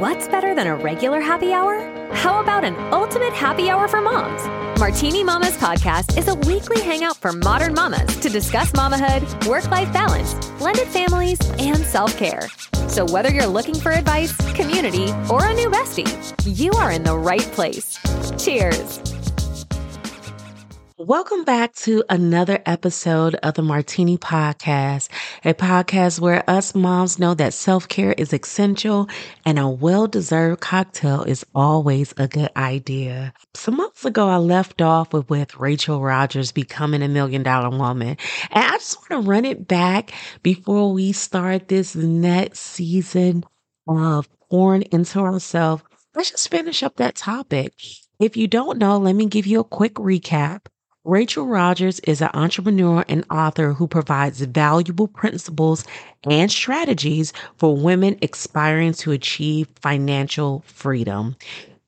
What's better than a regular happy hour? How about an ultimate happy hour for moms? Martini Mamas podcast is a weekly hangout for modern mamas to discuss mamahood, work life balance, blended families, and self care. So, whether you're looking for advice, community, or a new bestie, you are in the right place. Cheers. Welcome back to another episode of the Martini Podcast, a podcast where us moms know that self care is essential and a well deserved cocktail is always a good idea. Some months ago, I left off with, with Rachel Rodgers becoming a million dollar woman. And I just want to run it back before we start this next season of pouring into ourselves. Let's just finish up that topic. If you don't know, let me give you a quick recap. Rachel Rodgers is an entrepreneur and author who provides valuable principles and strategies for women aspiring to achieve financial freedom.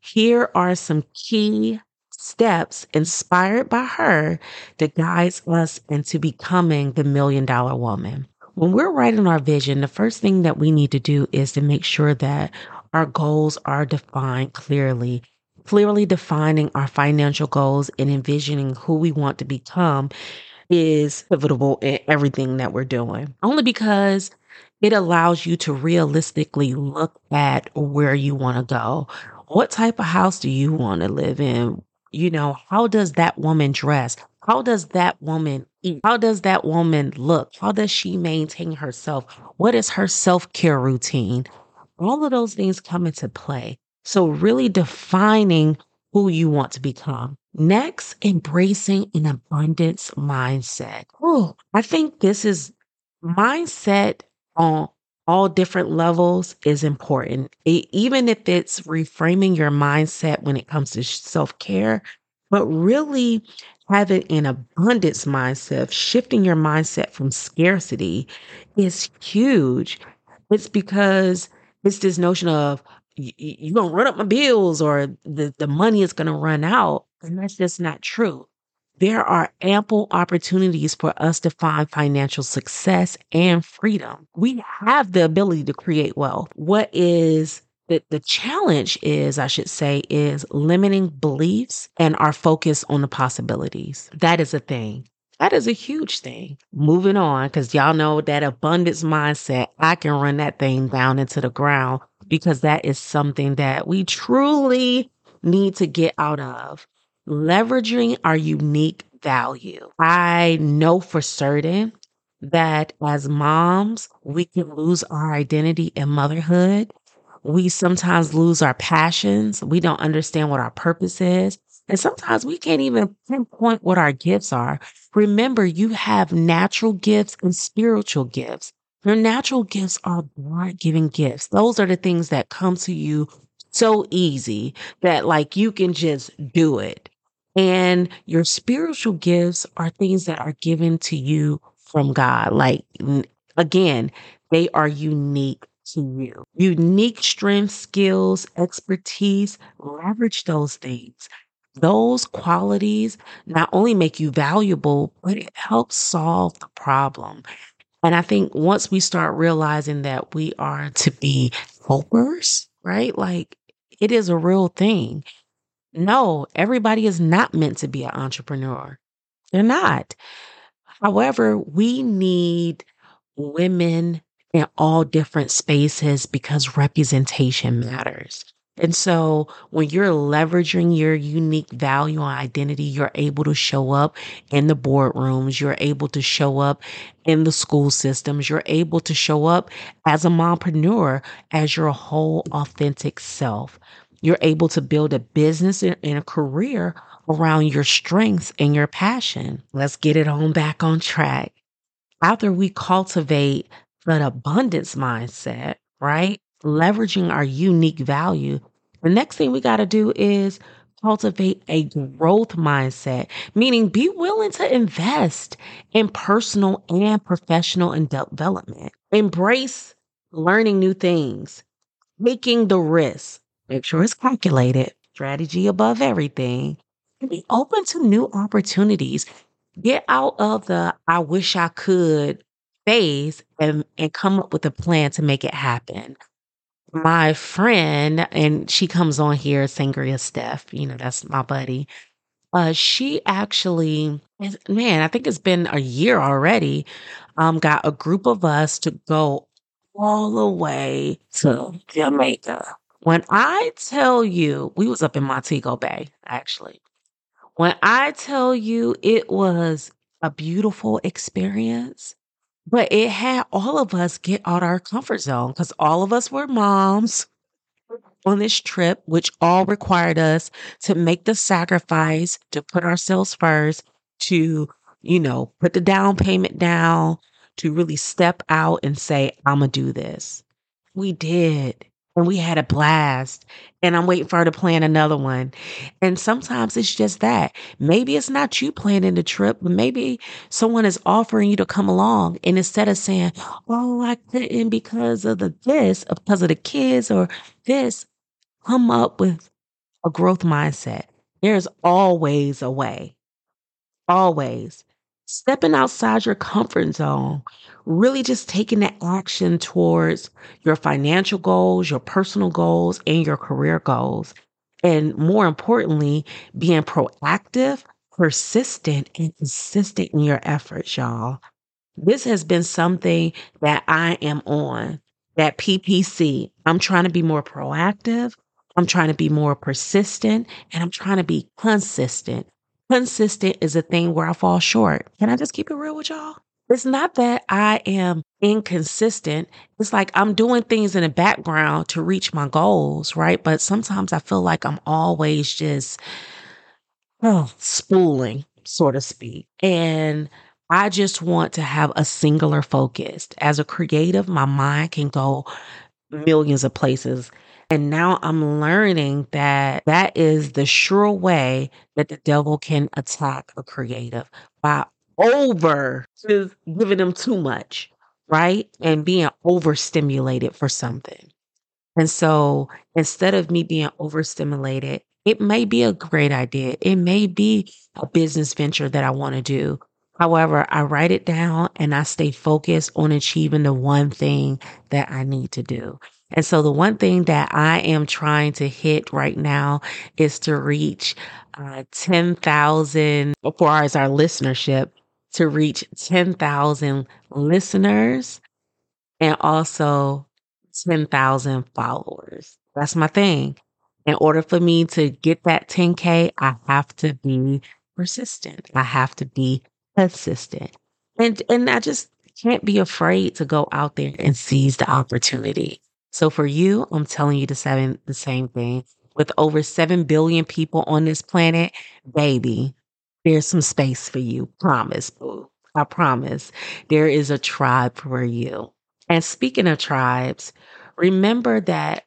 Here are some key steps inspired by her that guides us into becoming the million dollar woman. When we're writing our vision, the first thing that we need to do is to make sure that our goals are defined clearly clearly defining our financial goals and envisioning who we want to become is pivotal in everything that we're doing. Only because it allows you to realistically look at where you want to go. What type of house do you want to live in? You know, how does that woman dress? How does that woman eat? How does that woman look? How does she maintain herself? What is her self care routine? All of those things come into play. So, really defining who you want to become. Next, embracing an abundance mindset. Ooh, I think this is mindset on all different levels is important. It, even if it's reframing your mindset when it comes to self care, but really having an abundance mindset, shifting your mindset from scarcity is huge. It's because it's this notion of, you're to run up my bills or the, the money is to run out. And that's just not true. There are ample opportunities for us to find financial success and freedom. We have the ability to create wealth. What is the, the challenge is, I should say, is limiting beliefs and our focus on the possibilities. That is a thing. That is a huge thing. Moving on, because y'all know that abundance mindset, I can run that thing down into the ground because that is something that we truly need to get out of. Leveraging our unique value. I know for certain that as moms, we can lose our identity in motherhood. We sometimes lose our passions. We don't understand what our purpose is. And sometimes we can't even pinpoint what our gifts are. Remember, you have natural gifts and spiritual gifts. Your natural gifts are God given gifts. Those are the things that come to you so easy that like you can just do it. And your spiritual gifts are things that are given to you from God. Like again, they are unique to you. Unique strengths, skills, expertise, leverage those things. Those qualities not only make you valuable, but it helps solve the problem. And I think once we start realizing that we are to be helpers, right? Like it is a real thing. No, everybody is not meant to be an entrepreneur. They're not. However, we need women in all different spaces because representation matters. And so when you're leveraging your unique value and identity, you're able to show up in the boardrooms. You're able to show up in the school systems. You're able to show up as a mompreneur, as your whole authentic self. You're able to build a business and a career around your strengths and your passion. Let's get it on back on track. After we cultivate that abundance mindset, right? Leveraging our unique value, the next thing we got to do is cultivate a growth mindset, meaning be willing to invest in personal and professional development. Embrace learning new things, making the risk. Make sure it's calculated, strategy above everything, and be open to new opportunities. Get out of the I wish I could phase and, and come up with a plan to make it happen my friend, and she comes on here, Sangria Steph, you know, that's my buddy. Uh, she actually, man, I think it's been a year already, um, got a group of us to go all the way to Jamaica. When I tell you, we was up in Montego Bay, actually. When I tell you it was a beautiful experience, but it had all of us get out our comfort zone because all of us were moms on this trip, which all required us to make the sacrifice to put ourselves first, to, you know, put the down payment down, to really step out and say, I'm going to do this. We did. And we had a blast. And I'm waiting for her to plan another one. And sometimes it's just that. Maybe it's not you planning the trip, but maybe someone is offering you to come along. And instead of saying, Oh, I couldn't because of the this, because of the kids or this, come up with a growth mindset. There's always a way. Always. Stepping outside your comfort zone, really just taking the action towards your financial goals, your personal goals, and your career goals. And more importantly, being proactive, persistent, and consistent in your efforts, y'all. This has been something that I am on, that PPC. I'm trying to be more proactive. I'm trying to be more persistent and I'm trying to be consistent. Consistent is a thing where I fall short. Can I just keep it real with y'all? It's not that I am inconsistent. It's like I'm doing things in the background to reach my goals, right? But sometimes I feel like I'm always just oh, spooling, so to speak. And I just want to have a singular focus. As a creative, my mind can go millions of places. And now I'm learning that that is the sure way that the devil can attack a creative by over just giving them too much, right? And being overstimulated for something. And so instead of me being overstimulated, it may be a great idea. It may be a business venture that I want to do. However, I write it down and I stay focused on achieving the one thing that I need to do. And so the one thing that I am trying to hit right now is to reach uh, 10,000 for as our listenership to reach 10,000 listeners and also 10,000 followers. That's my thing. In order for me to get that 10K, I have to be persistent. I have to be consistent. And, and I just can't be afraid to go out there and seize the opportunity. So for you, I'm telling you the same, the same thing. With over 7 billion people on this planet, baby, there's some space for you. Promise, boo. I promise. There is a tribe for you. And speaking of tribes, remember that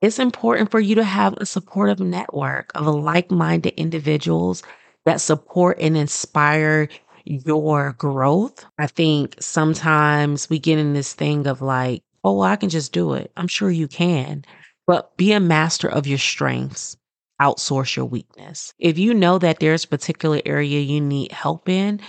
it's important for you to have a supportive network of like minded individuals that support and inspire your growth. I think sometimes we get in this thing of like, oh, well, I can just do it. I'm sure you can, but be a master of your strengths outsource your weakness. If you know that there's a particular area you need help in,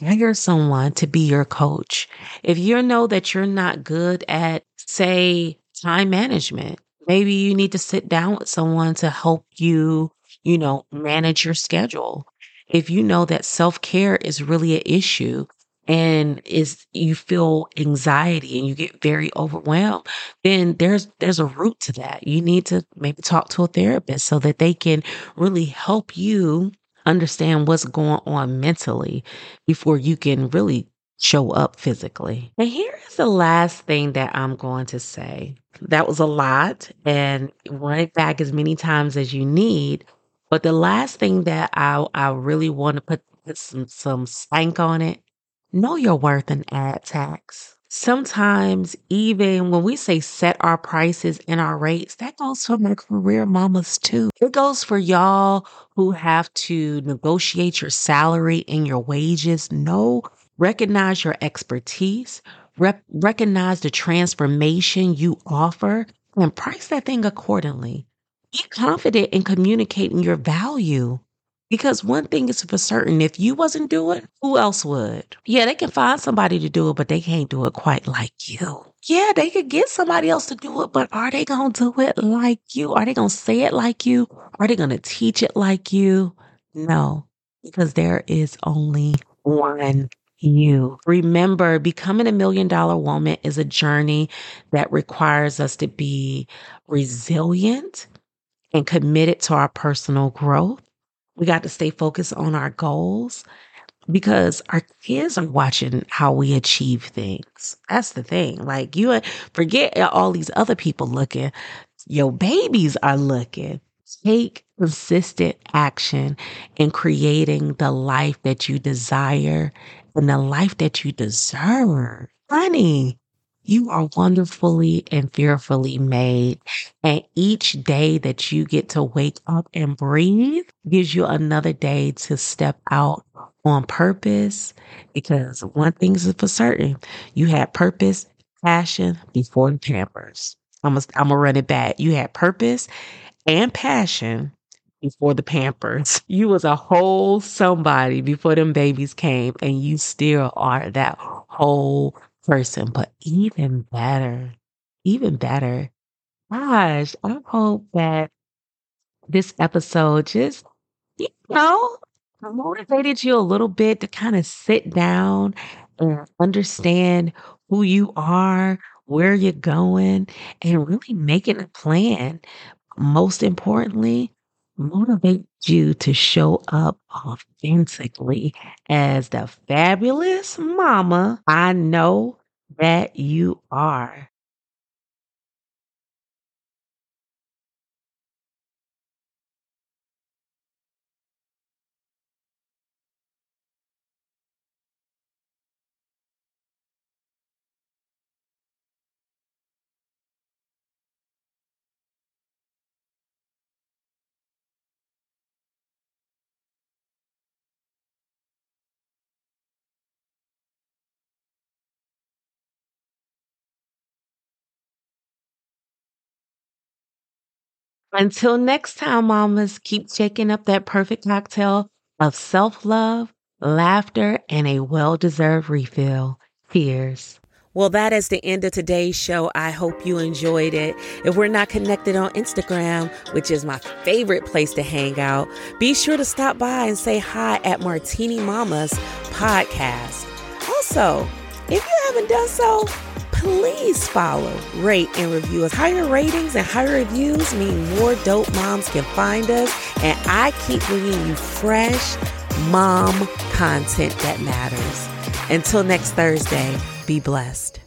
hire someone to be your coach. If you know that you're not good at, say, time management, maybe you need to sit down with someone to help you, you know, manage your schedule. If you know that self care is really an issue, and is you feel anxiety and you get very overwhelmed then there's there's a root to that. You need to maybe talk to a therapist so that they can really help you understand what's going on mentally before you can really show up physically. And here is the last thing that i'm going to say. That was a lot and run it back as many times as you need but the last thing that i i really want to put, put some some stank on it know your worth and add tax. Sometimes, even when we say set our prices and our rates, that goes for my career mamas too. It goes for y'all who have to negotiate your salary and your wages. Know, recognize your expertise, rep- recognize the transformation you offer, and price that thing accordingly. Be confident in communicating your value. Because one thing is for certain, if you wasn't doing, who else would? Yeah, they can find somebody to do it, but they can't do it quite like you. yeah, they could get somebody else to do it, but are they going to do it like you? Are they going to say it like you? Are they going to teach it like you? No, because there is only one you. Remember, becoming a million dollar woman is a journey that requires us to be resilient and committed to our personal growth. We got to stay focused on our goals because our kids are watching how we achieve things. That's the thing. Like you uh, forget all these other people looking. Your babies are looking. Take consistent action in creating the life that you desire and the life that you deserve. Honey, you are wonderfully and fearfully made. And each day that you get to wake up and breathe gives you another day to step out on purpose. Because one thing is for certain, you had purpose, passion before the pampers. I'm I'm gonna run it back. You had purpose and passion before the pampers. You was a whole somebody before them babies came and you still are that whole person. But even better, even better. Gosh, I hope that this episode just, you know, motivated you a little bit to kind of sit down and understand who you are, where you're going, and really making a plan. Most importantly, motivate you to show up authentically as the fabulous mama I know that you are. Until next time, mamas, keep shaking up that perfect cocktail of self love, laughter, and a well deserved refill. Cheers. Well, that is the end of today's show. I hope you enjoyed it. If we're not connected on Instagram, which is my favorite place to hang out, be sure to stop by and say hi at Martini Mamas Podcast. Also, if you haven't done so, please follow, rate, and review us. Higher ratings and higher reviews mean more dope moms can find us, and I keep bringing you fresh mom content that matters. Until next Thursday, be blessed.